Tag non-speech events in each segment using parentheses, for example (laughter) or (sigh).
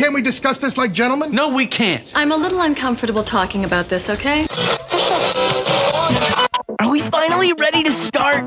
Can't we discuss this like gentlemen? No, we can't. I'm a little uncomfortable talking about this, okay? Are we finally ready to start?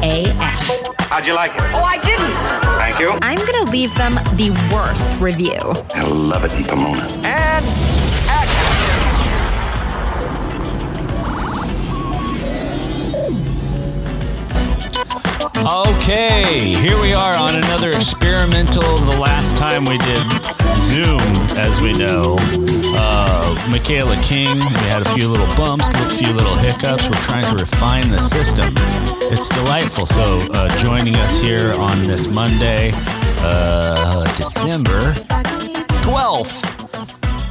LAAF. How'd you like it? Oh, I didn't. Thank you. I'm gonna leave them the worst review. I love it in Pomona. And Okay, here we are on another experimental. The last time we did Zoom, as we know, uh, Michaela King. We had a few little bumps, a few little hiccups. We're trying to refine the system. It's delightful. So, uh, joining us here on this Monday, uh, December 12th.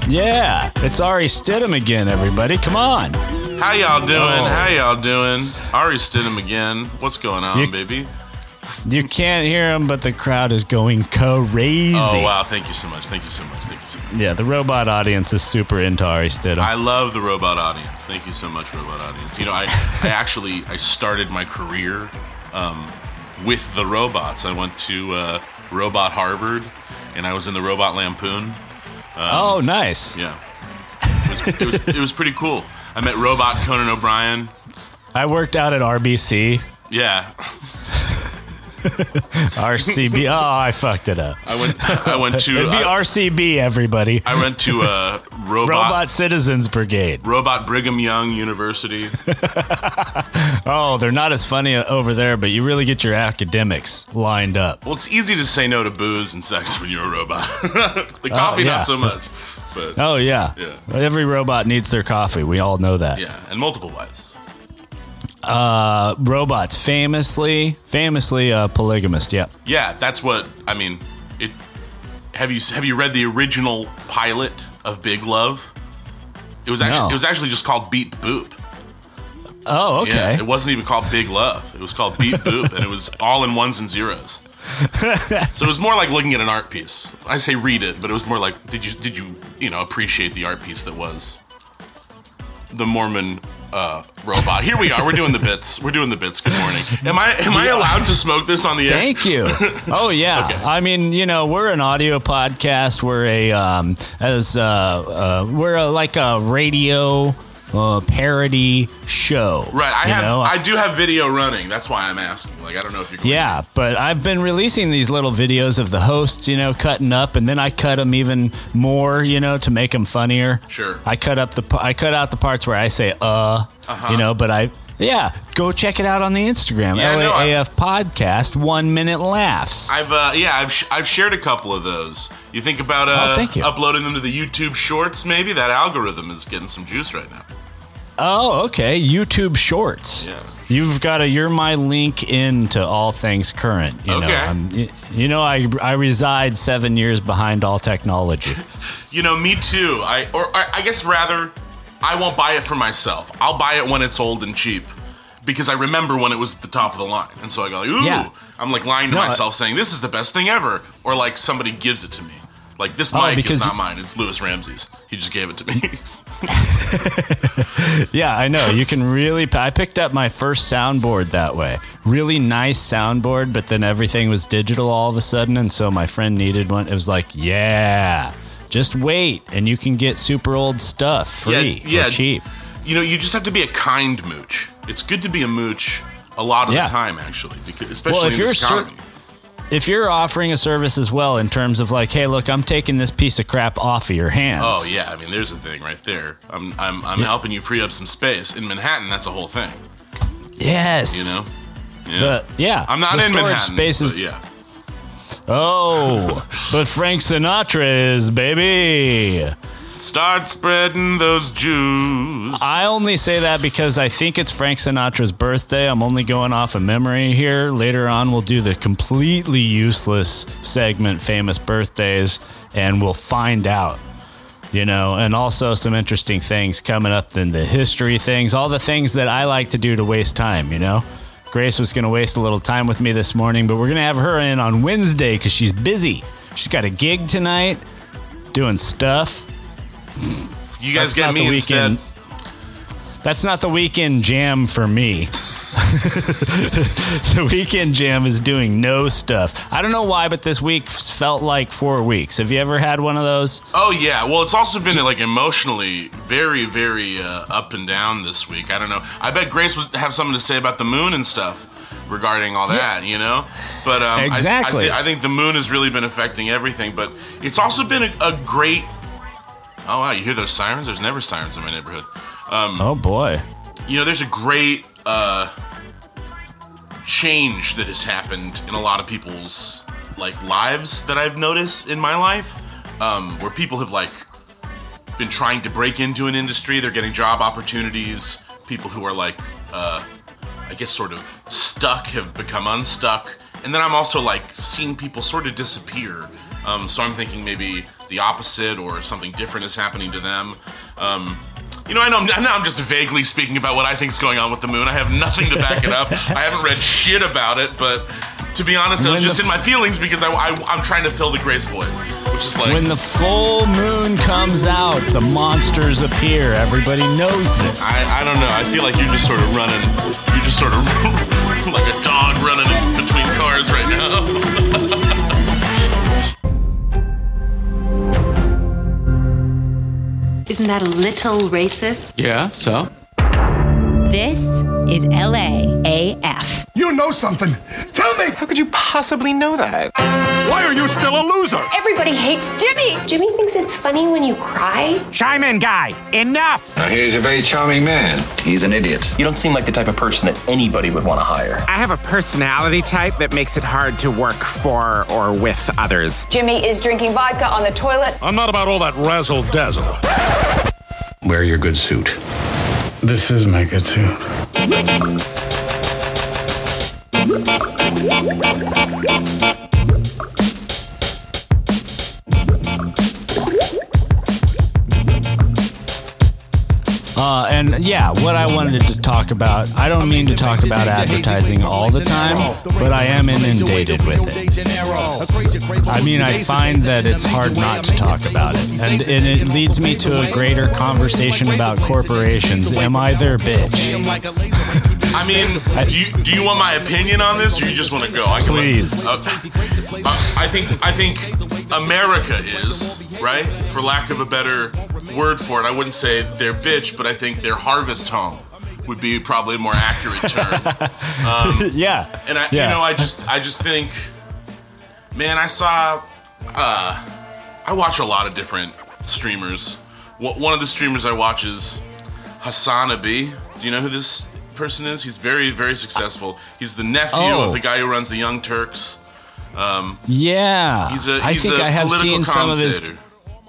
Yeah, it's Ari Stidham again, everybody. Come on. How y'all doing? Oh. How y'all doing? Ari Stidham again. What's going on, You- baby? You can't hear him, but the crowd is going crazy. Oh wow! Thank you so much. Thank you so much. Thank you so much. Yeah, the robot audience is super into Ari Stidham. I love the robot audience. Thank you so much, robot audience. You know, I, I actually I started my career um, with the robots. I went to uh, Robot Harvard, and I was in the Robot Lampoon. oh, nice. Yeah, it was, it was, it was pretty cool. I met Robot Conan O'Brien. I worked out at RBC, Yeah, (laughs) RCB. oh, I fucked it up. I went. I went to. It'd be I, RCB, everybody. I went to uh, robot, Robot Citizens Brigade. Robot Brigham Young University. (laughs) Oh, they're not as funny over there, but you really get your academics lined up. Well, it's easy to say no to booze and sex when you're a robot. (laughs) the coffee, Oh, yeah. not so much. But Oh, yeah. Yeah. Every robot needs their coffee. We all know that. yeah, and multiple wives. Uh, robots, famously, famously uh, polygamist. Yeah. Yeah, that's what I mean. It. Have you have you read the original pilot of Big Love? It was actually No. it was actually just called Beat Boop. Oh, okay. Yeah, it wasn't even called Big Love. It was called Beat Boop, and it was all in ones and zeros. So it was more like looking at an art piece. I say read it, but it was more like did you did you you know appreciate the art piece that was the Mormon uh, robot? Here we are. We're doing the bits. We're doing the bits. Good morning. Am I am I allowed to smoke this on the air? Thank you. Oh yeah. (laughs) Okay. I mean, you know, we're an audio podcast. We're a um, as uh, uh, we're a, like a radio uh, parody show. Right. I have. know? I do have video running. That's why I'm asking. Like I don't know if you're. Yeah, but I've been releasing these little videos of the hosts, you know, cutting up, and then I cut them even more, you know, to make them funnier. Sure. I cut up the, I cut out the parts where I say uh, you know, but I, yeah, go check it out on the Instagram, Yeah, no, LAAF podcast, one minute laughs. I've uh, yeah, I've sh- I've shared a couple of those. You think about uh, Oh, thank you. uploading them to the YouTube Shorts? Maybe that algorithm is getting some juice right now. Oh, okay, YouTube Shorts. Yeah. You've got a you're my link into all things current. You know, Okay. I'm, you, know, I I reside seven years behind all technology. (laughs) You know, me too. I or, I guess rather, I won't buy it for myself. I'll buy it when it's old and cheap. Because I remember when it was the top of the line, and so I go, like, "Ooh!" Yeah. I'm like lying to No, myself, saying, "This is the best thing ever," or like somebody gives it to me. Like this Oh, mic is not mine; it's Lewis Ramsey's. He just gave it to me. (laughs) (laughs) Yeah, I know. You can really. I picked up my first soundboard that way. Really nice soundboard, but then everything was digital all of a sudden, and so my friend needed one. It was like, yeah, just wait, and you can get super old stuff free, yeah, or cheap. You know, you just have to be a kind mooch. It's good to be a mooch a lot of Yeah. the time, actually, because especially Well, if in you're this cer- economy. If you're offering a service as well, in terms of like, hey, look, I'm taking this piece of crap off of your hands. Oh yeah, I mean, there's a thing right there. I'm I'm I'm helping you free up some space in Manhattan. That's a whole thing. yes. You know. Yeah. But yeah, I'm not the in Manhattan. Spaces. yeah. Oh, but Frank Sinatra is baby. Start spreading those Jews. I only say that because I think it's Frank Sinatra's birthday. I'm only going off of memory here. Later on, we'll do the completely useless segment, famous birthdays, and we'll find out. You know, and also some interesting things coming up in the history things, all the things that I like to do to waste time, you know? Grace was going to waste a little time with me this morning, but we're going to have her in on Wednesday because she's busy. She's got a gig tonight doing stuff. You guys That's get not me the instead. weekend. That's not the weekend jam for me. (laughs) the weekend jam is doing no stuff. I don't know why, but this week felt like four weeks. Have you ever had one of those? Oh yeah, well it's also been like emotionally very, very uh, up and down this week. I don't know. I bet Grace would have something to say about the moon and stuff regarding all that, you know. But um, I- Exactly. I, thi- I think the moon has really been affecting everything. But it's also been a, a great. Oh wow, you hear those sirens? There's never sirens in my neighborhood. Um, Oh boy. you know, there's a great uh, change that has happened in a lot of people's like lives that I've noticed in my life, um, where people have like been trying to break into an industry. They're getting job opportunities. People who are like, uh, I guess, sort of stuck have become unstuck. And then I'm also like seeing people sort of disappear. Um, so I'm thinking maybe the opposite or something different is happening to them. Um, you know, I know I'm, now I'm just vaguely speaking about what I think's going on with the moon. I have nothing to back it up. (laughs) I haven't read shit about it, but to be honest, I was When just the in my feelings because I, I, I'm trying to fill the Grace void, which is like When the full moon comes out, the monsters appear. Everybody knows this. I, I don't know. I feel like you're just sort of running. You're just sort of (laughs) like a dog running in between cars right now. (laughs) Isn't that a little racist? Yeah, so? This is LAAF. You know something. Tell me. How could you possibly know that? Why are you still a loser? Everybody hates Jimmy. Jimmy thinks it's funny when you cry. Chime in, guy. Enough. Now, he's a very charming man. He's an idiot. You don't seem like the type of person that anybody would want to hire. I have a personality type that makes it hard to work for or with others. Jimmy is drinking vodka on the toilet. I'm not about all that razzle dazzle. Wear your good suit. This is my good suit. Uh, and yeah, what I wanted to talk about, I don't mean to talk about advertising all the time, but I am inundated with it. I mean, I find that it's hard not to talk about it. And, and it leads me to a greater conversation about corporations. Am I their bitch? (laughs) I mean, do you do you want my opinion on this, or you just want to go? I can- Please. Uh, uh, I think I think America is right, for lack of a better word for it. I wouldn't say their bitch, but I think their harvest home would be probably a more accurate term. (laughs) Um, yeah. And I, Yeah. you know, I just, I just think, man, I saw, uh, I watch a lot of different streamers. One of the streamers I watch is Hasan Abi. Do you know who this person is? He's very, very successful. He's the nephew Oh. of the guy who runs the Young Turks. Um, Yeah. he's a, I he's think a I have seen some of his.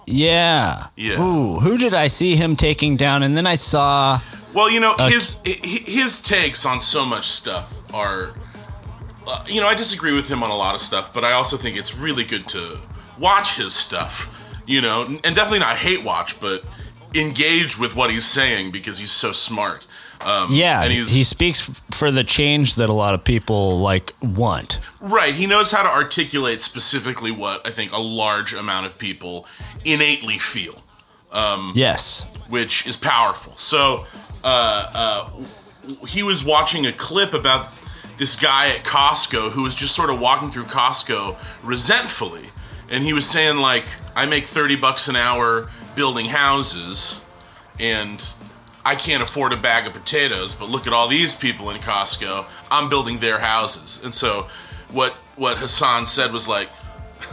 Yeah. Yeah. Ooh, who did I see him taking down? And then I saw. Well, you know, Uh, his his takes on so much stuff are, uh, you know, I disagree with him on a lot of stuff, but I also think it's really good to watch his stuff, you know, and definitely not hate watch, but engage with what he's saying because he's so smart. Um, Yeah, and he speaks f- for the change that a lot of people like want. Right. He knows how to articulate specifically what I think a large amount of people innately feel. Um, Yes. Which is powerful. So uh, uh, he was watching a clip about this guy at Costco who was just sort of walking through Costco resentfully. And he was saying, like, I make 30 bucks an hour building houses and I can't afford a bag of potatoes, but look at all these people in Costco. I'm building their houses. And so what what Hasan said was like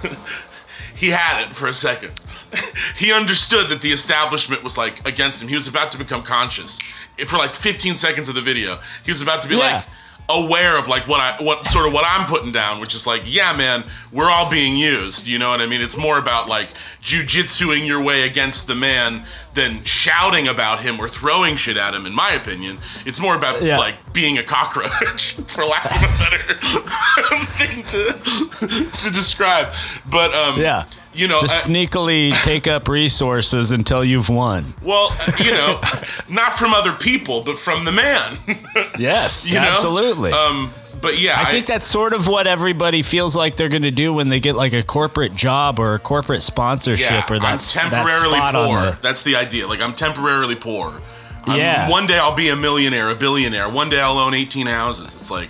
(laughs) he had it for a second. (laughs) he understood that the establishment was like against him. He was about to become conscious. For like 15 seconds of the video, he was about to be Yeah. like aware of like what I what sort of what I'm putting down, which is like, yeah, man, we're all being used. You know what I mean? It's more about like jujitsuing your way against the man than shouting about him or throwing shit at him. In my opinion, it's more about Yeah. like being a cockroach, (laughs) for lack of a better (laughs) thing to to describe. But um, Yeah. You know, just I- sneakily take up resources until you've won. Well, you know, not from other people, but from the man. (laughs) Yes, You know? absolutely. Um, but yeah, I think that's sort of what everybody feels like they're going to do when they get like a corporate job or a corporate sponsorship yeah, or that's I'm temporarily that poor. the. That's the idea. Like I'm temporarily poor. I'm- Yeah. One day I'll be a millionaire, a billionaire. One day I'll own 18 houses. It's like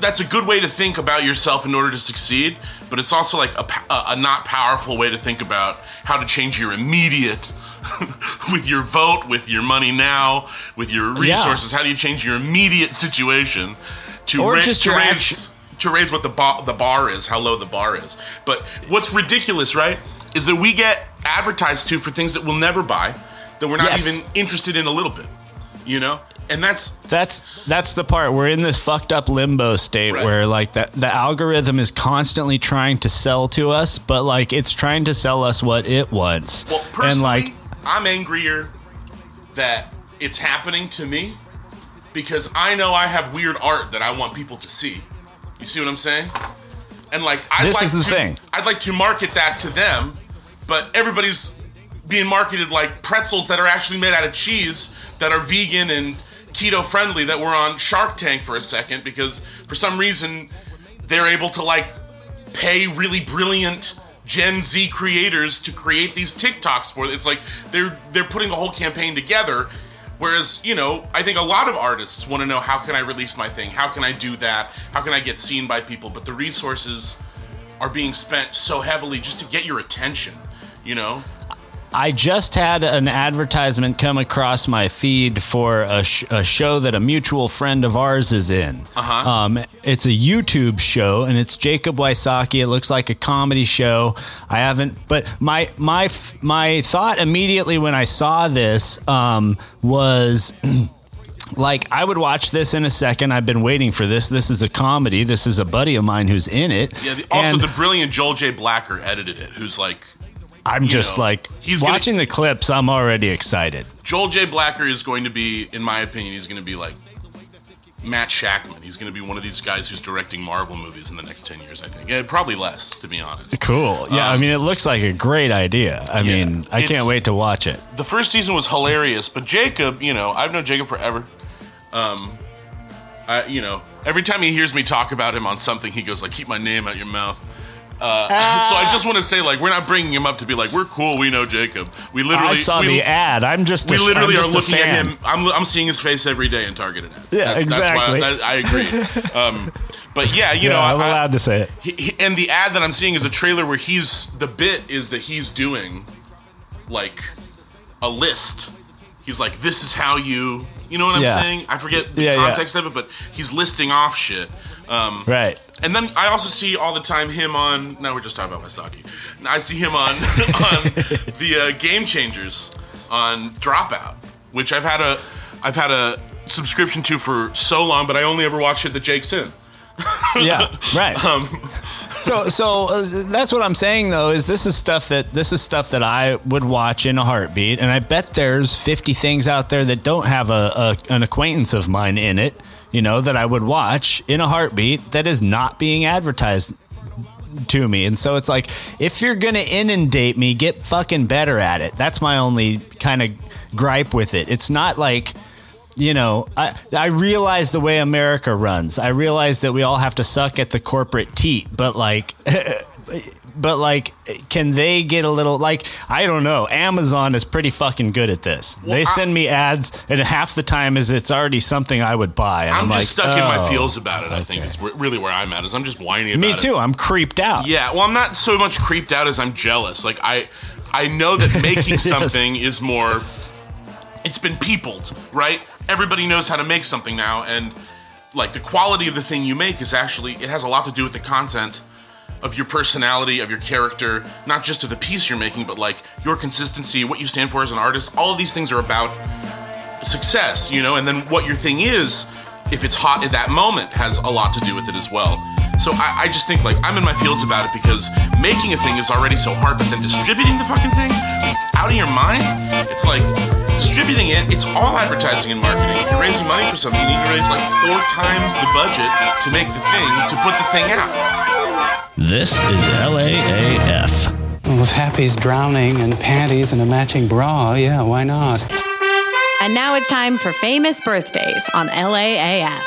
that's a good way to think about yourself in order to succeed, but it's also like a, a, a not powerful way to think about how to change your immediate (laughs) with your vote, with your money now, with your resources. How do you change your immediate situation to, Or ra- just to your raise to raise what the bar, the bar is, how low the bar is. But what's ridiculous, right, is that we get advertised to for things that we'll never buy, that we're not Yes. even interested in a little bit, you know. And that's That's that's the part we're in this fucked up limbo state where like that the algorithm is constantly trying to sell to us, but like it's trying to sell us what it wants. well, personally, and like I'm angrier that it's happening to me because I know I have weird art that I want people to see. You see what I'm saying? And like, I'd This like is the to, thing. I'd like to market that to them, but everybody's being marketed like pretzels that are actually made out of cheese that are vegan and keto friendly that we're on Shark Tank for a second because for some reason they're able to like pay really brilliant Gen Z creators to create these TikToks for. It's like they're they're putting the whole campaign together. Whereas you know I think a lot of artists want to know how can I release my thing? How can I do that? How can I get seen by people? But the resources are being spent so heavily just to get your attention you know I just had an advertisement come across my feed for a, sh- a show that a mutual friend of ours is in. Uh-huh. Um, it's a YouTube show, and it's Jacob Wysocki. It looks like a comedy show. I haven't, but my my my thought immediately when I saw this um, was. (clears throat) Like I would watch this in a second. I've been waiting for this. This is a comedy. This is a buddy of mine who's in it. yeah the, also And- the brilliant Joel J Blacker edited it who's like I'm just know, like he's gonna- watching the clips. I'm already excited. Joel J. Blacker is going to be, in my opinion, he's going to be like Matt Shakman. He's going to be one of these guys who's directing Marvel movies in the next 10 years, I think. Yeah, probably less, to be honest. Cool. Yeah, I Um, mean, it looks like a great idea. I Yeah, mean, I can't wait to watch it. The first season was hilarious, but Jacob, you know, I've known Jacob forever. Um, I, you know, every time he hears me talk about him on something, he goes like, "Keep my name out your mouth." Uh, (laughs) so I just want to say, like, we're not bringing him up to be like, "We're cool, we know Jacob." We literally I saw we, the ad. I'm just. we a, literally I'm are looking at him. I'm, I'm seeing his face every day in targeted ads. Yeah, that's, That's why exactly. that, I agree. (laughs) Um, but yeah, you Yeah, know, I'm I, allowed to say it. he, he- and the ad that I'm seeing is a trailer where he's the bit is that he's doing like a list. He's like, "This is how you," you know what I'm Yeah. saying? I forget the Yeah, yeah. context of it, but he's listing off shit. Um, Right. and then I also see all the time him on. Now we're just talking about Wysocki. I see him on (laughs) on the uh, Game Changers on Dropout, which I've had a I've had a subscription to for so long, but I only ever watch it that Jake's in. Yeah. (laughs) Right. Um, so so uh, that's what I'm saying though is this is stuff that this is stuff that I would watch in a heartbeat, and I bet there's 50 things out there that don't have a, a an acquaintance of mine in it. You know that I would watch in a heartbeat that is not being advertised to me. And so it's like, if you're going to inundate me, get fucking better at it. That's my only kind of gripe with it. It's not like, you know, I, I realize the way America runs. I realize that we all have to suck at the corporate teat, but like, (laughs) but like, can they get a little, like, I don't know. Amazon is pretty fucking good at this. they send me ads, and half the time is it's already something I would buy. And I'm, I'm just like, stuck in my oh. feels about it. I think it's re- really where I'm at. Is I'm just whining about Me it. too. I'm creeped out. Yeah, well, I'm not so much creeped out as I'm jealous. Like I, I know that making (laughs) Yes. something is more. It's been peopled, right? Everybody knows how to make something now, and like the quality of the thing you make is actually it has a lot to do with the content of your personality, of your character, not just of the piece you're making, but like your consistency, what you stand for as an artist. All of these things are about success, you know, and then what your thing is, if it's hot at that moment, has a lot to do with it as well. So I, I just think like I'm in my feels about it because making a thing is already so hard, but then distributing the fucking thing out of your mind, it's like distributing it. It's all advertising and marketing. If you're raising money for something, you need to raise like four times the budget to make the thing to put the thing out. This is LAAF. Well, if Happy's drowning in panties and a matching bra, yeah, why not? And now it's time for famous birthdays on LAAF.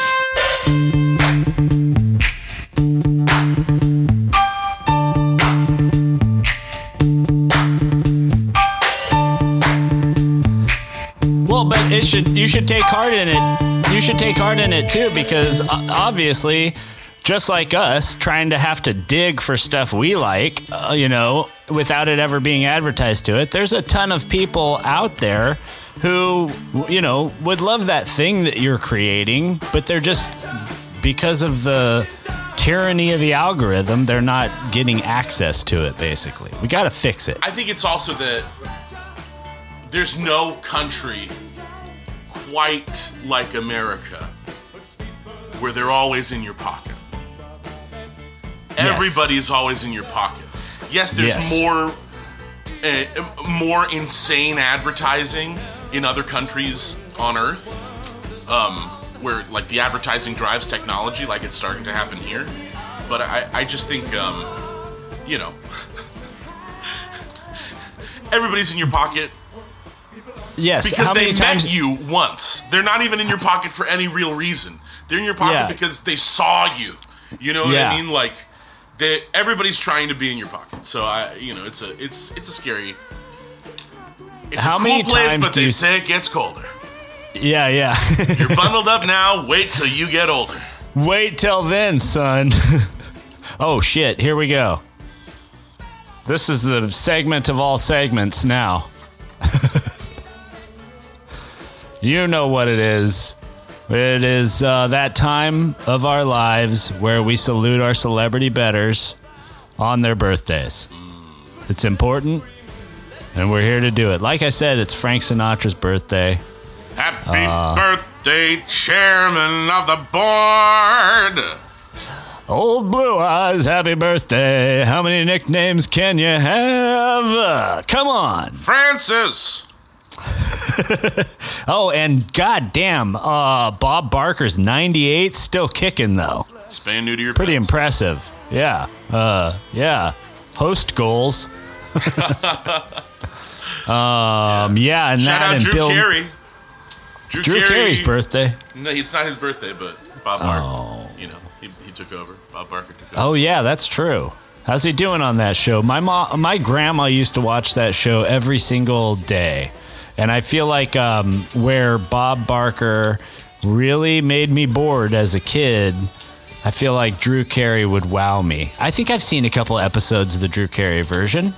It should you should take heart in it. You should take heart in it too, because uh, obviously, just like us, trying to have to dig for stuff we like, uh, you know, without it ever being advertised to it. There's a ton of people out there who, you know, would love that thing that you're creating, but they're just because of the tyranny of the algorithm, they're not getting access to it. Basically, we got to fix it. I think it's also that there's no country quite like America where they're always in your pocket. Everybody's always in your pocket. Yes, there's Yes. more uh, more insane advertising in other countries on earth um, where like the advertising drives technology like it's starting to happen here but i, I just think um, you know (laughs) everybody's in your pocket Yes, because how they met times- you once. They're not even in your pocket for any real reason. They're in your pocket Yeah. because they saw you. You know what Yeah. I mean? Like, they, everybody's trying to be in your pocket. So I, you know, it's a it's it's a scary. It's How a cool many place, times but they you- say it gets colder. Yeah, yeah. (laughs) You're bundled up (laughs) now. Wait till you get older. Wait till then, son. (laughs) oh shit, here we go. This is the segment of all segments now. You know what it is. It is uh, that time of our lives where we salute our celebrity betters on their birthdays. It's important, and we're here to do it. Like I said, it's Frank Sinatra's birthday. Happy Uh, birthday, chairman of the board. Old Blue Eyes, happy birthday. How many nicknames can you have? Uh, come on. Francis. (laughs) Oh, and goddamn, uh, Bob Barker's 98, still kicking though. New to your Pretty impressive. Yeah. Uh, yeah. Host goals. (laughs) um, yeah, and Shout that out and Drew Bill Carey. Drew, Drew Carey- Carey's birthday. No, it's not his birthday, but Bob Barker. You know, he, he took over. Bob Barker took over. Oh yeah, that's true. How's he doing on that show? My mom, my grandma used to watch that show every single day, and I feel like um, where Bob Barker really made me bored as a kid. I feel like Drew Carey would wow me. I think I've seen a couple episodes of the Drew Carey version.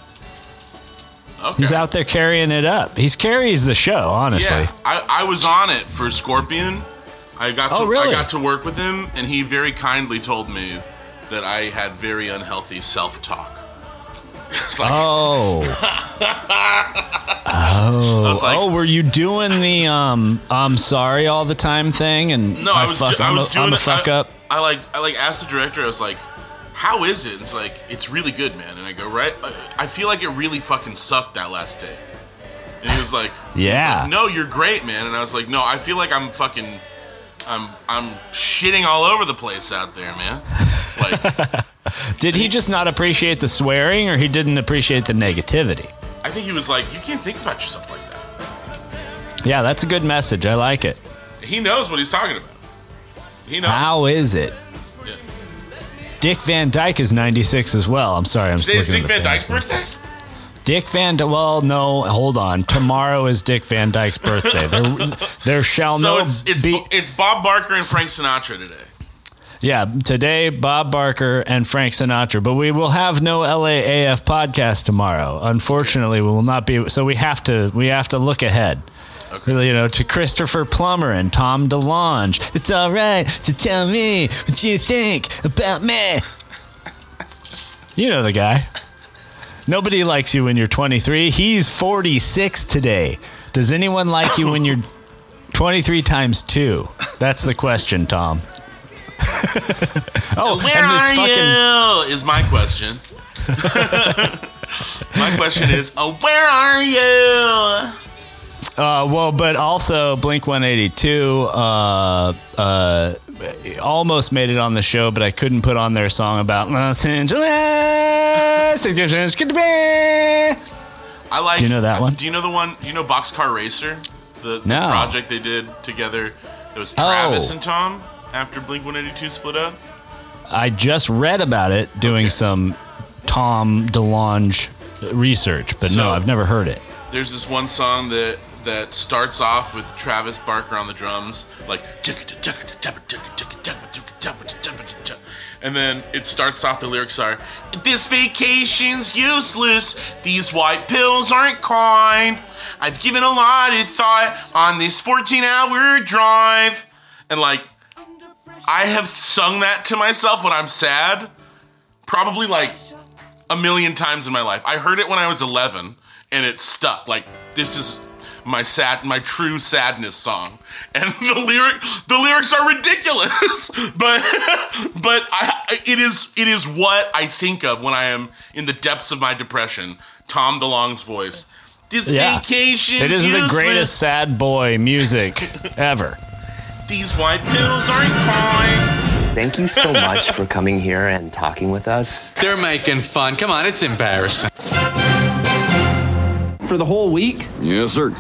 Okay. He's out there carrying it up. He's carries the show, honestly. Yeah, I, I was on it for Scorpion. I got to Oh, really? I got to work with him, and he very kindly told me that I had very unhealthy self talk. (laughs) oh. (laughs) Oh, was like- oh, were you doing the um I'm sorry all the time thing and No, I was fuck, ju- I was a, doing I'm a fuck I, up. I like I like asked the director. I was like, "How is it?" And It's like it's really good, man. And I go, "Right." I- I feel like it really fucking sucked that last day. And he was like, he was Yeah. like, no, you're great, man. And I was like, "No, I feel like I'm fucking." I'm I'm shitting all over the place out there, man. Like, (laughs) Did he just not appreciate the swearing or he didn't appreciate the negativity? I think he was like, "You can't think about yourself like that." Yeah, that's a good message. I like it. He knows what he's talking about. He knows. How is it? Yeah. Dick Van Dyke is 96 as well. I'm sorry, I'm Today's looking Dick Van Dyke's birthday. Dick Van Dyke. Well, no, hold on. Tomorrow is Dick Van Dyke's birthday. There, there shall So no it's it's, be. it's Bob Barker and Frank Sinatra today. Yeah, today Bob Barker and Frank Sinatra, but we will have no LAAF podcast tomorrow. Unfortunately, we will not be. So we have to we have to look ahead. Okay. You know, to Christopher Plummer and Tom DeLonge. It's all right to tell me what you think about me. You know the guy. Nobody likes you when you're 23. He's 46 today. Does anyone like you when you're 23 times 2? That's the question, Tom. oh, Where and it's are fucking you? Is my question. (laughs) my question is, oh, where are you? Uh, well, but also Blink 182 uh, uh, almost made it on the show, but I couldn't put on their song about Los Angeles. I like. Do you know that one? Do you know the one? Do you know Boxcar Racer? The, the No. project they did together. It was Travis Oh. and Tom after Blink 182 split up. I just read about it doing some Tom DeLonge research, but no, I've never heard it. There's this one song that that starts off with Travis Barker on the drums, like and then it starts off. The lyrics are, "This vacation's useless. These white pills aren't kind. I've given a lot of thought on this 14-hour drive." And like, I have sung that to myself when I'm sad, probably like a million times in my life. I heard it when I was 11 and it stuck. Like this is my sad my true sadness song. And (laughs) the lyric the lyrics are ridiculous. (laughs) but (laughs) but I it is it is what I think of when I am in the depths of my depression. Tom DeLonge's voice. This Yeah. vacation's It is the greatest sad boy music ever. These white pills aren't fine. Thank you so much for coming here and talking with us. They're making fun. Come on, it's embarrassing. For the whole week? Yes, sir.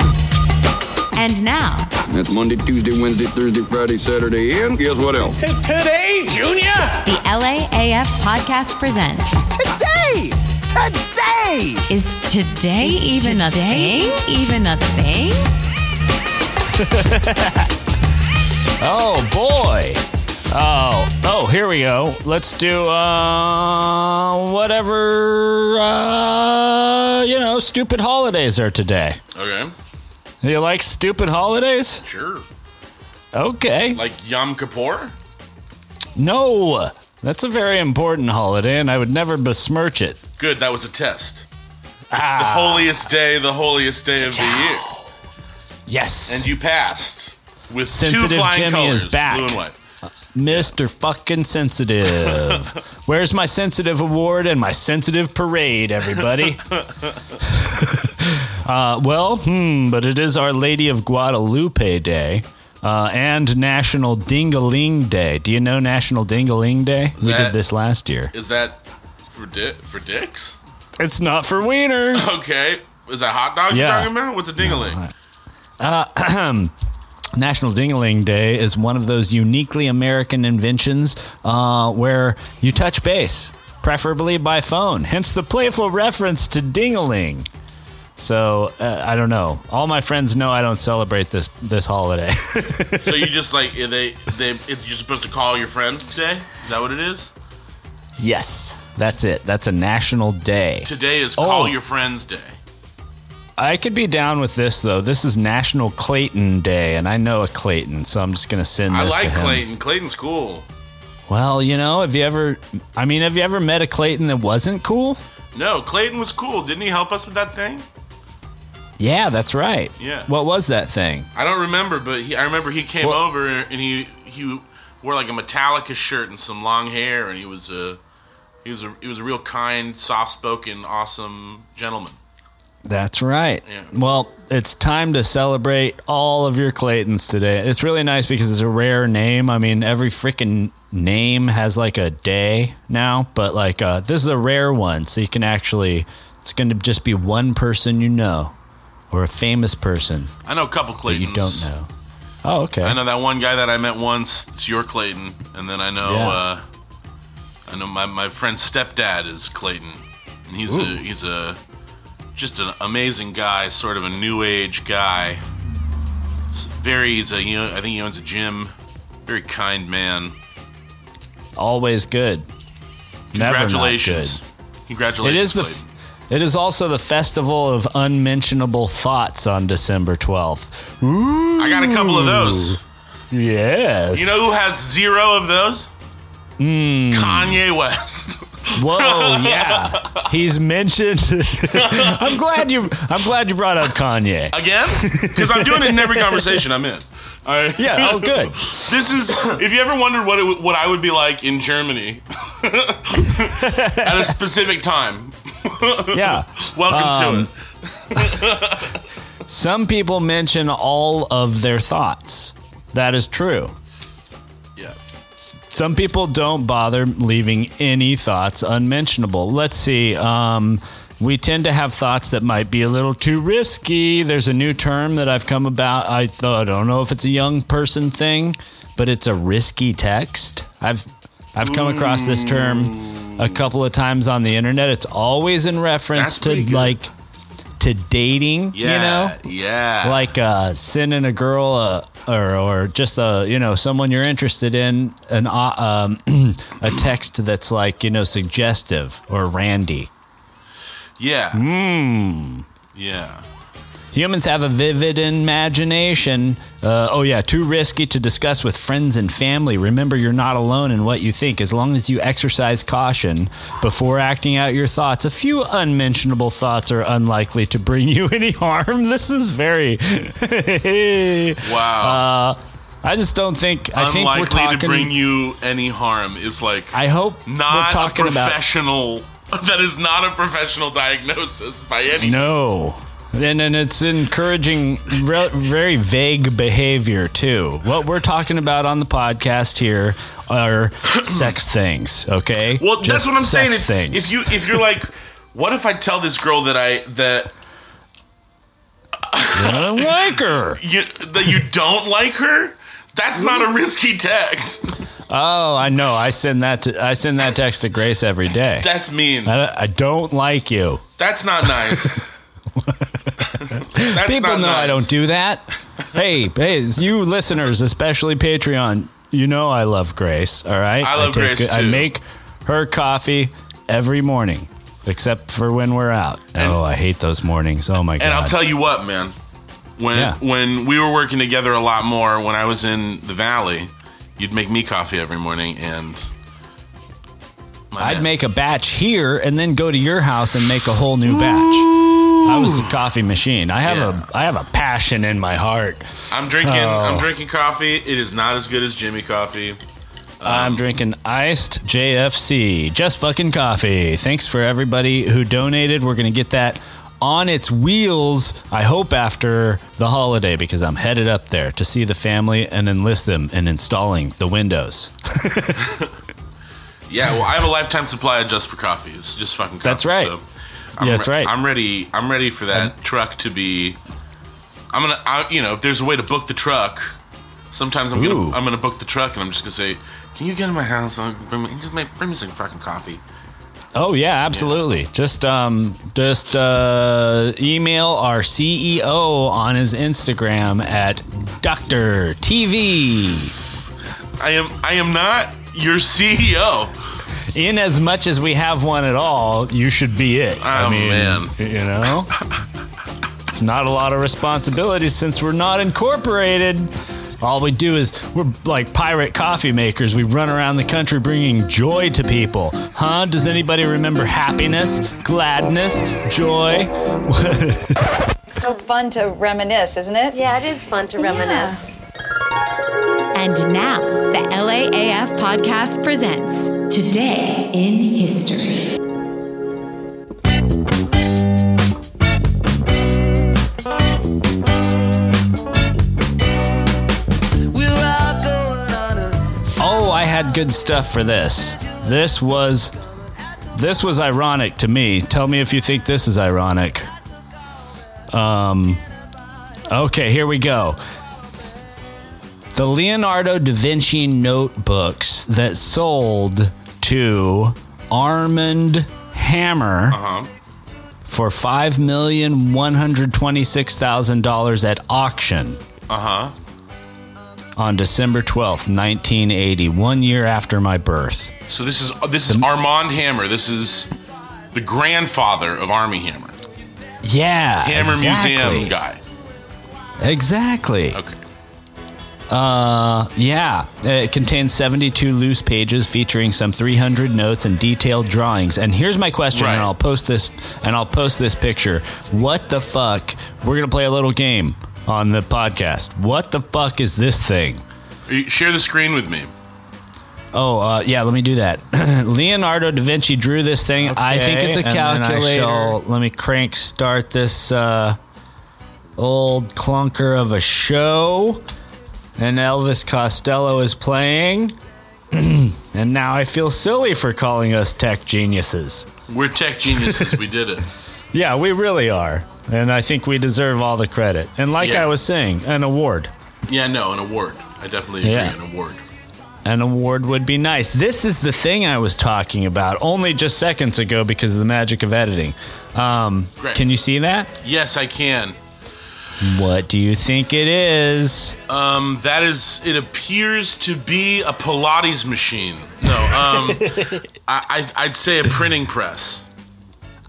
And now, That's Monday, Tuesday, Wednesday, Thursday, Friday, Saturday, and guess what else? today, Junior, the LAAF podcast presents. Today! Today! Is today even a thing? Even a thing? (laughs) Oh boy. Oh, oh, here we go. Let's do uh whatever uh you know, stupid holidays are today. Okay. You like stupid holidays? Sure. Okay. Like Yom Kippur? No. That's a very important holiday and I would never besmirch it. Good, that was a test. It's Ah. the holiest day, the holiest day of the year. Yes. And you passed with two flying Jimmy colors, is back. blue and white. Mr. fucking sensitive. (laughs) Where's my sensitive award and my sensitive parade, everybody? (laughs) uh, well, hmm, but it is Our Lady of Guadalupe Day. Uh, and National Dingaling Day. Do you know National Dingaling Day? we that- did this last year. Is that for di- for dicks? It's not for wieners. Okay. Is that hot dogs Yeah. you're talking about? What's a dingaling? Uh, (clears throat) National Dingaling Day is one of those uniquely American inventions uh, where you touch base, preferably by phone. Hence the playful reference to dingaling. So uh, I don't know. All my friends know I don't celebrate this this holiday. (laughs) so you just like they they it's, you're supposed to call your friends today? Is that what it is? yes, that's it. That's a national day. Today is Oh. call your friends day. I could be down with this though. This is National Clayton Day, and I know a Clayton, so I'm just gonna send I this like to him. Clayton. Clayton's cool. Well, you know, have you ever? I mean, have you ever met a Clayton that wasn't cool? No, Clayton was cool. Didn't he help us with that thing? Yeah, that's right. Yeah. What was that thing? I don't remember, but he, I remember he came over and he he wore like a Metallica shirt and some long hair, and he was a he was a he was a real kind, soft spoken, awesome gentleman. That's right. Yeah. Well, it's time to celebrate all of your Claytons today. It's really nice because it's a rare name. I mean, every freaking name has like a day now, but like uh, this is a rare one, so you can actually. It's going to just be one person you know, or a famous person I know a couple Claytons. you don't know. Oh, okay. I know that one guy that I met once. It's your Clayton, and then I know Yeah. uh, I know my, my friend's stepdad is Clayton, and he's a he's a just an amazing guy, sort of a new age guy. Very, he's a you know, I think he owns a gym. Very kind man. Always good. Congratulations. good. Congratulations. It is the. Clayton. It is also the festival of unmentionable thoughts on December twelfth. I got a couple of those. Yes. You know who has zero of those? Mm. Kanye West. (laughs) Whoa, yeah. He's mentioned. (laughs) I'm glad you. I'm glad you brought up Kanye. Again? Because I'm doing it in every conversation I'm in. All right. (laughs) Yeah. Oh, good. This is. If you ever wondered what it, would- what I would be like in Germany (laughs) at a specific time, Yeah. welcome Um, to it. Some people mention all of their thoughts. That is true. Some people don't bother leaving any thoughts unmentionable. Let's see. Um, we tend to have thoughts that might be a little too risky. There's a new term that I've come about. I thought I don't know if it's a young person thing, but it's a risky text. I've I've come across this term a couple of times on the internet. It's always in reference to like to dating, Yeah. you know? Yeah. like uh, sending a girl uh, or or just a you know someone you're interested in an uh, um, (clears throat) a text that's like you know suggestive or randy. Yeah. Hmm. Yeah. Humans have a vivid imagination. Uh, oh, yeah, too risky to discuss with friends and family. Remember, you're not alone in what you think. As long as you exercise caution before acting out your thoughts, a few unmentionable thoughts are unlikely to bring you (laughs) any harm. This is very. (laughs) Wow. Uh, I just don't think. I think we're Unlikely talking. to bring you any harm is like I hope not we're talking a about. professional. (laughs) That is not a professional diagnosis by any. No. And, and it's encouraging re- very vague behavior too. What we're talking about on the podcast here are sex (clears throat) things, okay? Well, that's what I'm saying. If, things. if you if you're like, what if I tell this girl that I that I don't (laughs) like her, you that you don't like her? That's not a risky text. oh, I know. I send that. To, I send that text to Grace every day. That's mean. I, I don't like you. That's not nice. (laughs) People know I don't do that. hey, hey, you listeners, especially Patreon, you know I love Grace. All right, I love take- Grace, I too. make her coffee every morning, except for when we're out. oh, I hate those mornings. Oh my god! And I'll tell you what, man. When Yeah. when we were working together a lot more, when I was in the valley, you'd make me coffee every morning, and I'd make a batch here and then go to your house and make a whole new batch. I was the coffee machine. I have a I have a passion in my heart. I'm drinking. Oh. I'm drinking coffee. It is not as good as Jimmy coffee. I'm um, drinking iced JFC, just fucking coffee. Thanks for everybody who donated. We're gonna get that on its wheels. I hope after the holiday because I'm headed up there to see the family and enlist them in installing the windows. (laughs) Yeah, well, I have a lifetime supply of just for coffee. It's just fucking. Coffee, That's right. So I'm Yeah, that's right. I'm ready. I'm ready for that truck to be. I'm gonna. I, you know, if there's a way to book the truck, sometimes I'm Ooh. gonna. I'm gonna book the truck, and I'm just gonna say, "Can you get in my house? Bring me, just make, bring me some fucking coffee." Oh yeah, absolutely. Just um, just uh, email our CEO on his Instagram at Doctor TV. I am. I am not your CEO. In as much as we have one at all, you should be it. I Oh, mean, man. you know, it's not a lot of responsibility since we're not incorporated. All we do is we're like pirate coffee makers. We run around the country bringing joy to people. Huh? Does anybody remember happiness, gladness, joy? It's (laughs) so fun to reminisce, isn't it? Yeah, it is fun to reminisce. And now, the LAAF podcast presents Today in History. Oh, I had good stuff for this. This was this was ironic to me. Tell me if you think this is ironic. Um Okay, here we go. The Leonardo da Vinci notebooks that sold to Armand Hammer Uh-huh. for five million one hundred twenty-six thousand dollars at auction Uh huh. on December twelfth, nineteen eighty, one year after my birth. So this is this is Armand Hammer. This is the grandfather of Armie Hammer. Yeah, Hammer exactly. Museum guy. Exactly. Okay. Uh, yeah. It contains 72 loose pages featuring some 300 notes and detailed drawings. And here's my question, Right. and I'll post this. And I'll post this picture. What the fuck? We're gonna play a little game on the podcast. What the fuck is this thing? Share the screen with me. Oh, uh, yeah, let me do that. (clears throat) Leonardo da Vinci drew this thing. I think it's a and then I calculator. shall- let me crank start this. Uh, old clunker of a show, and Elvis Costello is playing. (clears throat) and now I feel silly for calling us tech geniuses. We're tech geniuses. we did it. (laughs) Yeah, we really are. And I think we deserve all the credit. And like Yeah. I was saying, an award. Yeah, no, an award. I definitely agree. Yeah. An award. An award would be nice. This is the thing I was talking about only just seconds ago because of the magic of editing. Um, Great. can you see that? Yes, I can. What do you think it is? Um, that is. It appears to be a Pilates machine. No, um, (laughs) I, I, I'd say a printing press.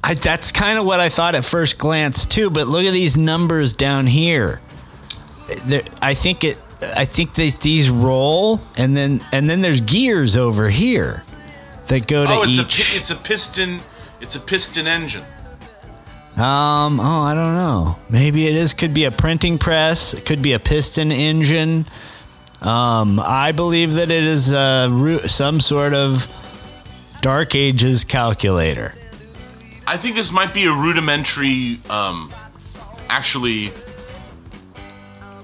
I, that's kind of what I thought at first glance too. But look at these numbers down here. There, I think it. I think they, these roll, and then and then there's gears over here that go to Oh, it's each. pi- it's a piston. It's a piston engine. Um. Oh, I don't know. Maybe it is. Could be a printing press. It could be a piston engine. Um. I believe that it is a some sort of dark ages calculator. I think this might be a rudimentary, um, actually,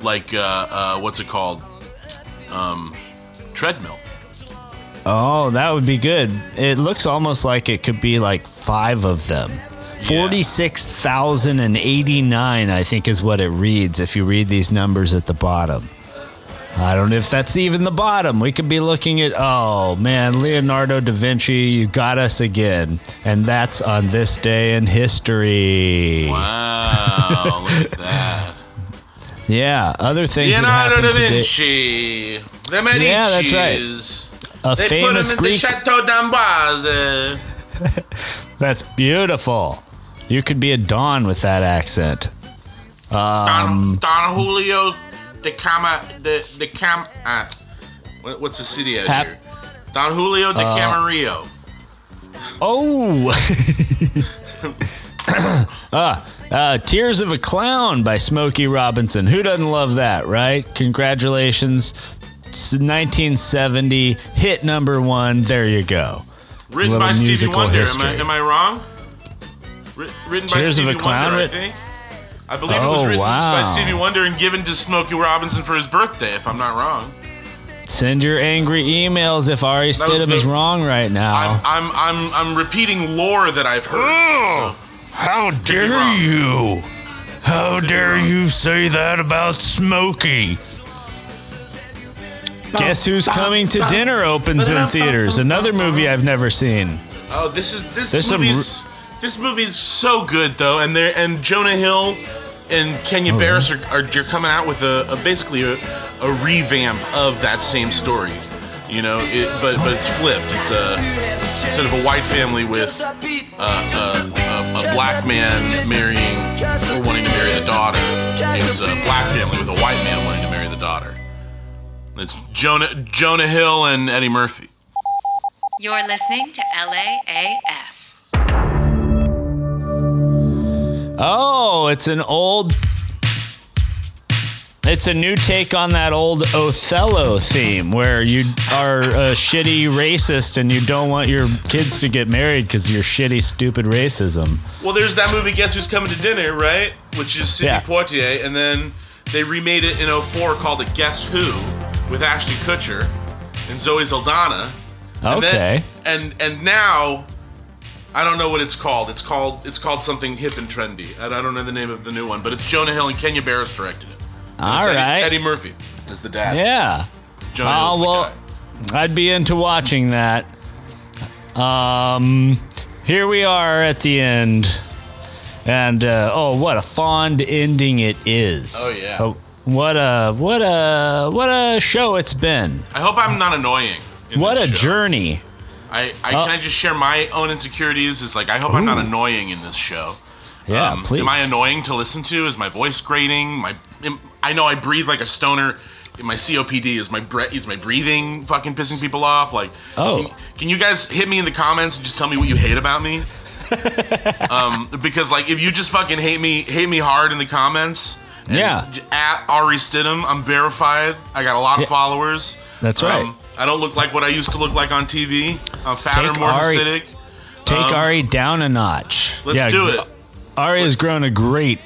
like uh, uh, what's it called? Um, treadmill. Oh, that would be good. It looks almost like it could be like five of them. 46,089, I think, is what it reads if you read these numbers at the bottom. I don't know if that's even the bottom. We could be looking at, oh man, Leonardo da Vinci, you got us again. And that's on this day in history. Wow, look at that. (laughs) Yeah, other things Leonardo da today. Vinci. The Medicis. Yeah, that's right. A they famous put him in Greek- the Chateau d'Amboise. (laughs) That's beautiful. You could be a Don with that accent. Um, Don, Don Julio de Cama de de Cam. Uh, what, what's the city out Hap- here? Don Julio de Uh, Camarillo. Oh. (laughs) ah, uh, Tears of a Clown by Smokey Robinson. Who doesn't love that, right? Congratulations. It's 1970 hit number one. There you go. Written by Stevie Wonder. Am. I, am I wrong? Writ- written by Tears of Stevie a Clown? Wonder, I think. I believe it Oh, was written wow. by Stevie Wonder and given to Smokey Robinson for his birthday, if I'm not wrong. Send your angry emails if Ari That was Stidham is wrong right now. I'm, I'm, I'm, I'm repeating lore that I've heard. Oh, so- How dare you? How dare you say that about Smokey? Guess who's coming to dinner opens in theaters. Another movie I've never seen. Oh, this is this There's some movie's this movie's so good though, and they and Jonah Hill and Kenya Oh, Barris are, are you're coming out with a, a basically a, a revamp of that same story. You know, it, but but it's flipped. It's a instead of a white family with uh, a, a, a black man marrying or wanting to marry the daughter, it's a black family with a white man wanting to marry the daughter. It's Jonah Jonah Hill and Eddie Murphy. You're listening to LAAF. Oh, it's an old. It's a new take on that old Othello theme where you are a shitty racist and you don't want your kids to get married because of your shitty, stupid racism. Well, there's that movie Guess Who's Coming to Dinner, right? Which is Sidney Yeah. Poitier, and then they remade it in 04 called it Guess Who with Ashton Kutcher and Zoe Saldana. And then- Okay. and and now I don't know what it's called. It's called it's called something hip and trendy. I I don't know the name of the new one, but it's Jonah Hill and Kenya Barris directed it. And All it's Eddie, right. Eddie Murphy is the dad. Yeah. Jonah Oh, Hill's the well, guy. I'd be into watching that. Um, here we are at the end, and uh, oh, what a fond ending it is! Oh, yeah. Oh, what a what a what a show it's been! I hope I'm not annoying. in What a show. journey! I, I Oh. can I just share my own insecurities? Is like I hope I'm not annoying in this show. Yeah, Um, please. Am I annoying to listen to? Is my voice grating? My am- I know I breathe like a stoner. My COPD is my bre- is my breathing fucking pissing people off. Like, Oh. can, can you guys hit me in the comments and just tell me what you hate about me? (laughs) um, because like if you just fucking hate me, hate me hard in the comments. and Yeah. At Ari Stidham, I'm verified. I got a lot of Yeah. followers. That's right. I don't look like what I used to look like on TV. I'm fatter, Take more Ari- acidic. Take Um, Ari down a notch. Let's Yeah, do it. Ari has grown a great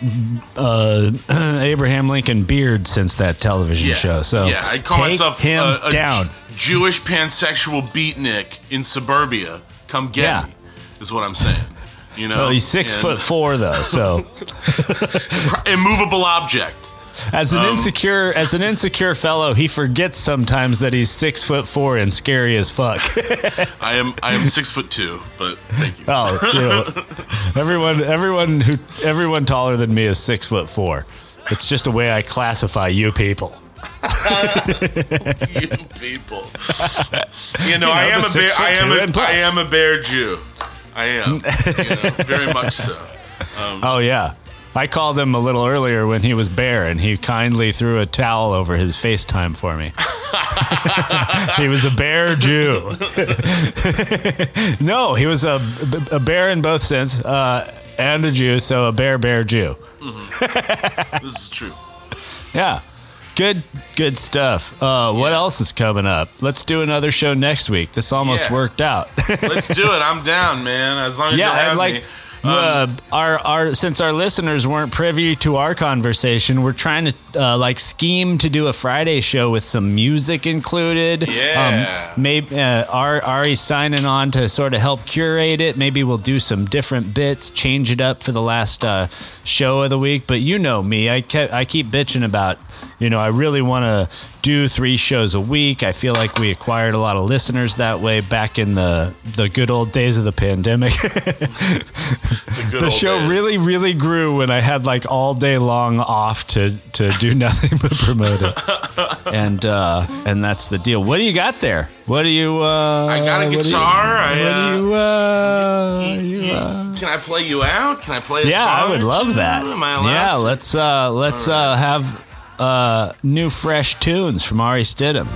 uh, (clears throat) Abraham Lincoln beard since that television Yeah. show. So yeah, I call take myself him a, a down. J- Jewish pansexual beatnik in suburbia. Come get Yeah. me, is what I'm saying. You know, well, he's six And- foot four though, so (laughs) immovable object. As an Um, insecure as an insecure fellow, he forgets sometimes that he's six foot four and scary as fuck. (laughs) I am I am six foot two, but thank you. oh, you know, everyone everyone who everyone taller than me is six foot four. It's just a way I classify you people. (laughs) you people. You know, You I am a bear. I am a. I am a bear Jew. I am, you know, very much so. (laughs) Um, Oh yeah. I called him a little earlier when he was bare, and he kindly threw a towel over his FaceTime for me. (laughs) he was a bear Jew. (laughs) no, he was a, a bear in both sense, uh, and a Jew, so a bear bear Jew. mhm. this is true. (laughs) Yeah. Good, good stuff. Uh, what else is coming up? Let's do another show next week. This almost Yeah. worked out. Let's do it. I'm down, man. As long as yeah, you have like me. Um, uh, our our since our listeners weren't privy to our conversation, we're trying to uh, like scheme to do a Friday show with some music included. Yeah. Um, maybe uh, Ari's signing on to sort of help curate it. Maybe we'll do some different bits, change it up for the last uh, show of the week. But you know me, I kept, I keep bitching about. You know, I really want to do three shows a week. I feel like we acquired a lot of listeners that way back in the the good old days of the pandemic. (laughs) good the show days. really really grew when i had like all day long off to to do nothing (laughs) but promote it and uh and that's the deal what do you got there what do you uh I got a what do you- guitar. I, what uh, do you uh, you, uh Can I play you out? Can I play a yeah song? i would love two? that Am I allowed yeah to? let's uh let's uh have uh new fresh tunes from ari stidham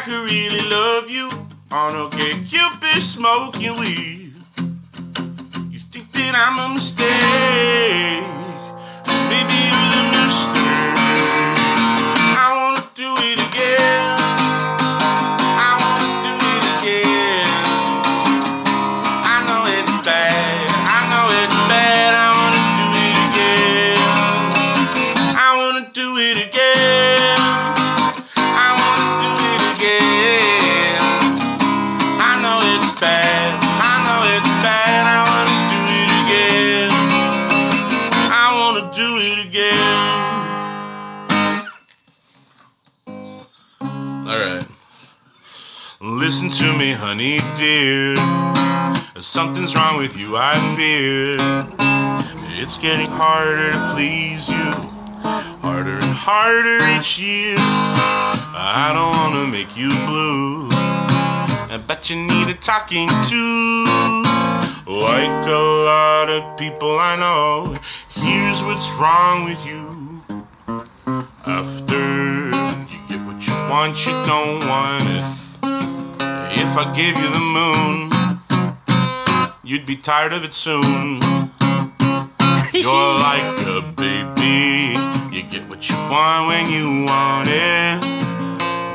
I could really love you on okay Cupid smoking weed. You think that I'm a mistake? Maybe you're the mistake. I wanna honey dear. Something's wrong with you, I fear. It's getting harder to please you, harder and harder each year. I don't wanna make you blue. I bet you need a talking to. Like a lot of people I know, here's what's wrong with you. After you get what you want, you don't want it. If I gave you the moon, you'd be tired of it soon. (laughs) You're like a baby, you get what you want when you want it.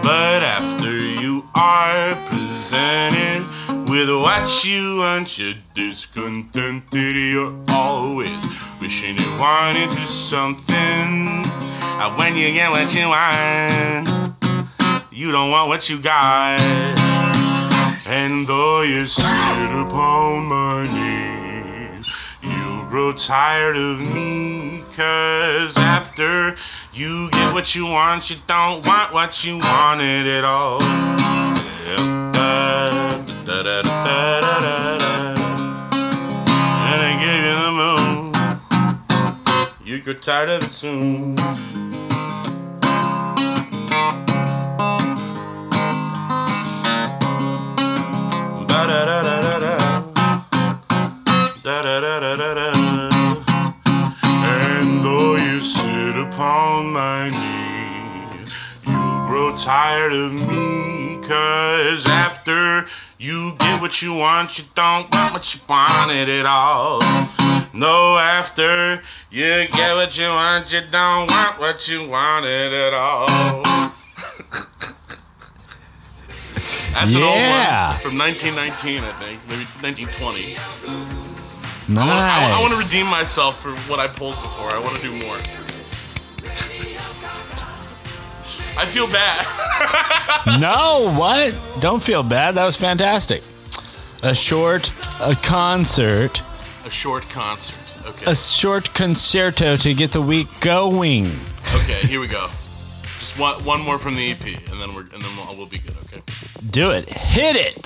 But after you are presented with what you want, you're discontented. You're always wishing you wanted for something. And when you get what you want, you don't want what you got. And though you sit upon my knees, you'll grow tired of me. Cause after you get what you want, you don't want what you wanted at all. And I gave you the moon. You get tired of it soon. And though you sit upon my knee, you grow tired of me. Cause after you get what you want, you don't want what you wanted at all. No, after you get what you want, you don't want what you wanted at all. (laughs) That's an old one from 1919, I think, maybe 1920. Nice. I, want to redeem myself for what I pulled before. I want to do more. I feel bad. (laughs) no, what? Don't feel bad. That was fantastic. A short, a concert, A short concert. Okay. a short concerto to get the week going. Okay, here we go. Just one, one more from the EP, and then we're and then we'll, we'll be good. Okay. Do it. Hit it.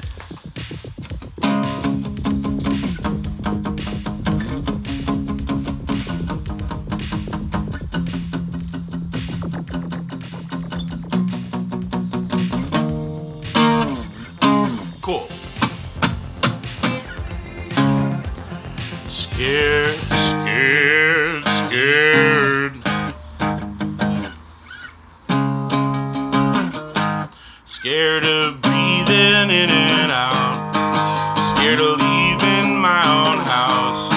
Cool. Scared, scared, scared. Scared of breathing in and out. Scared of leaving my own house.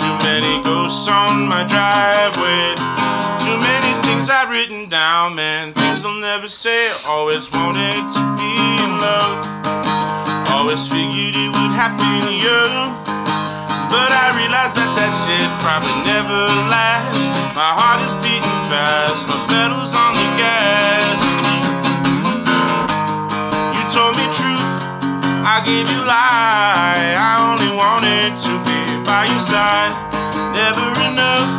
Too many ghosts on my driveway. Too many things I've written down, man. Things I'll never say. Always wanted to be in love. Always figured it would happen to you. But I realized that that shit probably never lasts. My heart is beating fast, my pedal's on the gas. Told me truth, I gave you lie. I only wanted to be by your side. Never enough,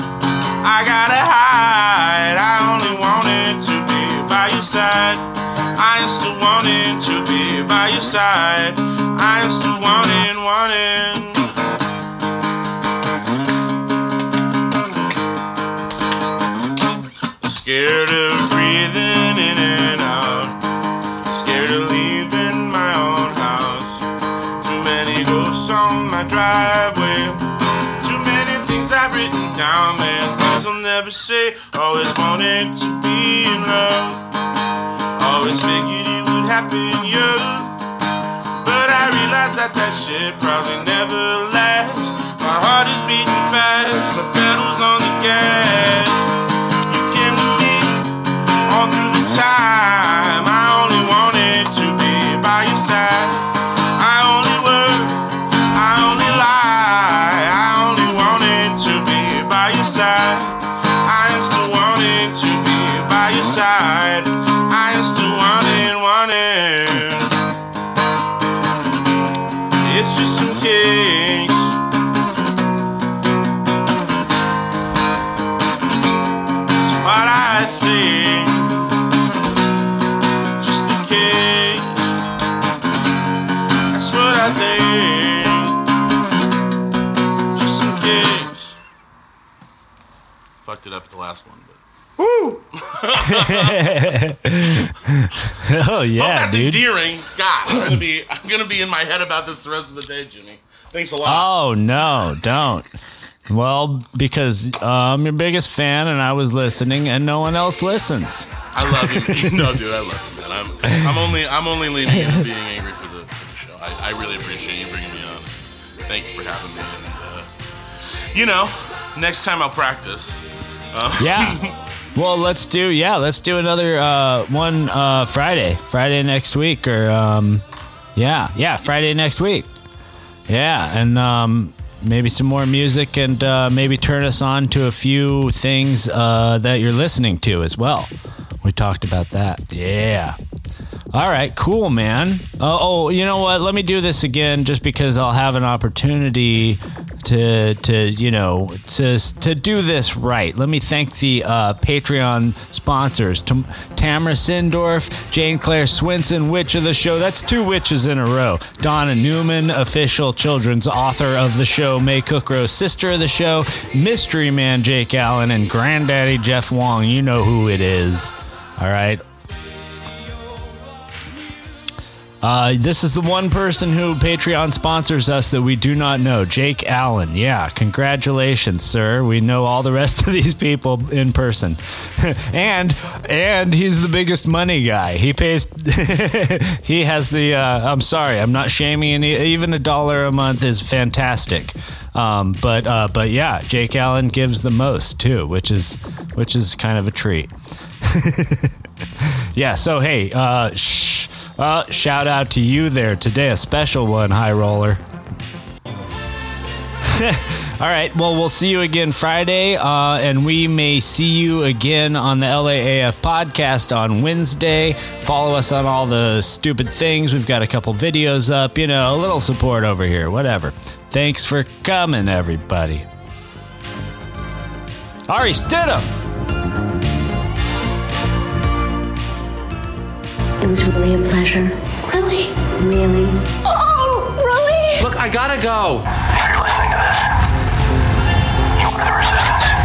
I gotta hide. I only wanted to be by your side. I am still wanting to be by your side. I am still wanting, wanting. Scared of breathing my driveway. Too many things I've written down, man. Things I'll never say. Always wanted to be in love. Always figured it would happen, yeah. But I realized that that shit probably never lasts. My heart is beating fast, my pedal's on the gas. You came to me all through the time. I only wanted to be by your side. Side. I am still wanting to be by your side. I am still wanting, wanting. It's just it up at the last one, but Woo! (laughs) oh yeah, Hope that's dude. endearing. God, I'm gonna be I'm gonna be in my head about this the rest of the day, Jimmy. Thanks a lot. Oh no, don't. Well, because uh, I'm your biggest fan, and I was listening, and no one else listens. I love you. (laughs) no, dude, I love you, man. I'm I'm only I'm only leaning into being angry for the, for the show. I, I really appreciate you bringing me on. Thank you for having me. And, uh, you know, next time I'll practice. Uh, Yeah. (laughs) Well, let's do yeah, let's do another uh, one uh, Friday, Friday next week, or um, yeah, yeah, Friday next week. Yeah, and um, maybe some more music, and uh, maybe turn us on to a few things uh, that you're listening to as well. We talked about that. Yeah. All right, cool, man. Oh, oh, you know what? Let me do this again, just because I'll have an opportunity to, to you know, to to do this right. Let me thank the uh, Patreon sponsors: Tam- Tamara Sindorf, Jane Claire Swinson, witch of the show. That's two witches in a row. Donna Newman, official children's author of the show. May Cookrow, sister of the show. Mystery Man Jake Allen and Granddaddy Jeff Wong. You know who it is. All right. Uh, this is the one person who Patreon sponsors us that we do not know, Jake Allen. Yeah, congratulations, sir. We know all the rest (laughs) of these people in person, (laughs) and and he's the biggest money guy. He pays. (laughs) he has the. Uh, I'm sorry, I'm not shaming any. Even a dollar a month is fantastic. Um, but uh, but yeah, Jake Allen gives the most too, which is which is kind of a treat. yeah. So hey, uh, Uh, shout out to you there today, a special one, High Roller. (laughs) All right, well, we'll see you again Friday, uh, and we may see you again on the LAAF podcast on Wednesday. Follow us on all the stupid things. We've got a couple videos up, you know, a little support over here, whatever. Thanks for coming, everybody. Ari Stidham! It was really a pleasure. Really? Really. Oh, really? Look, I gotta go. If you're listening to this, you are the resistance.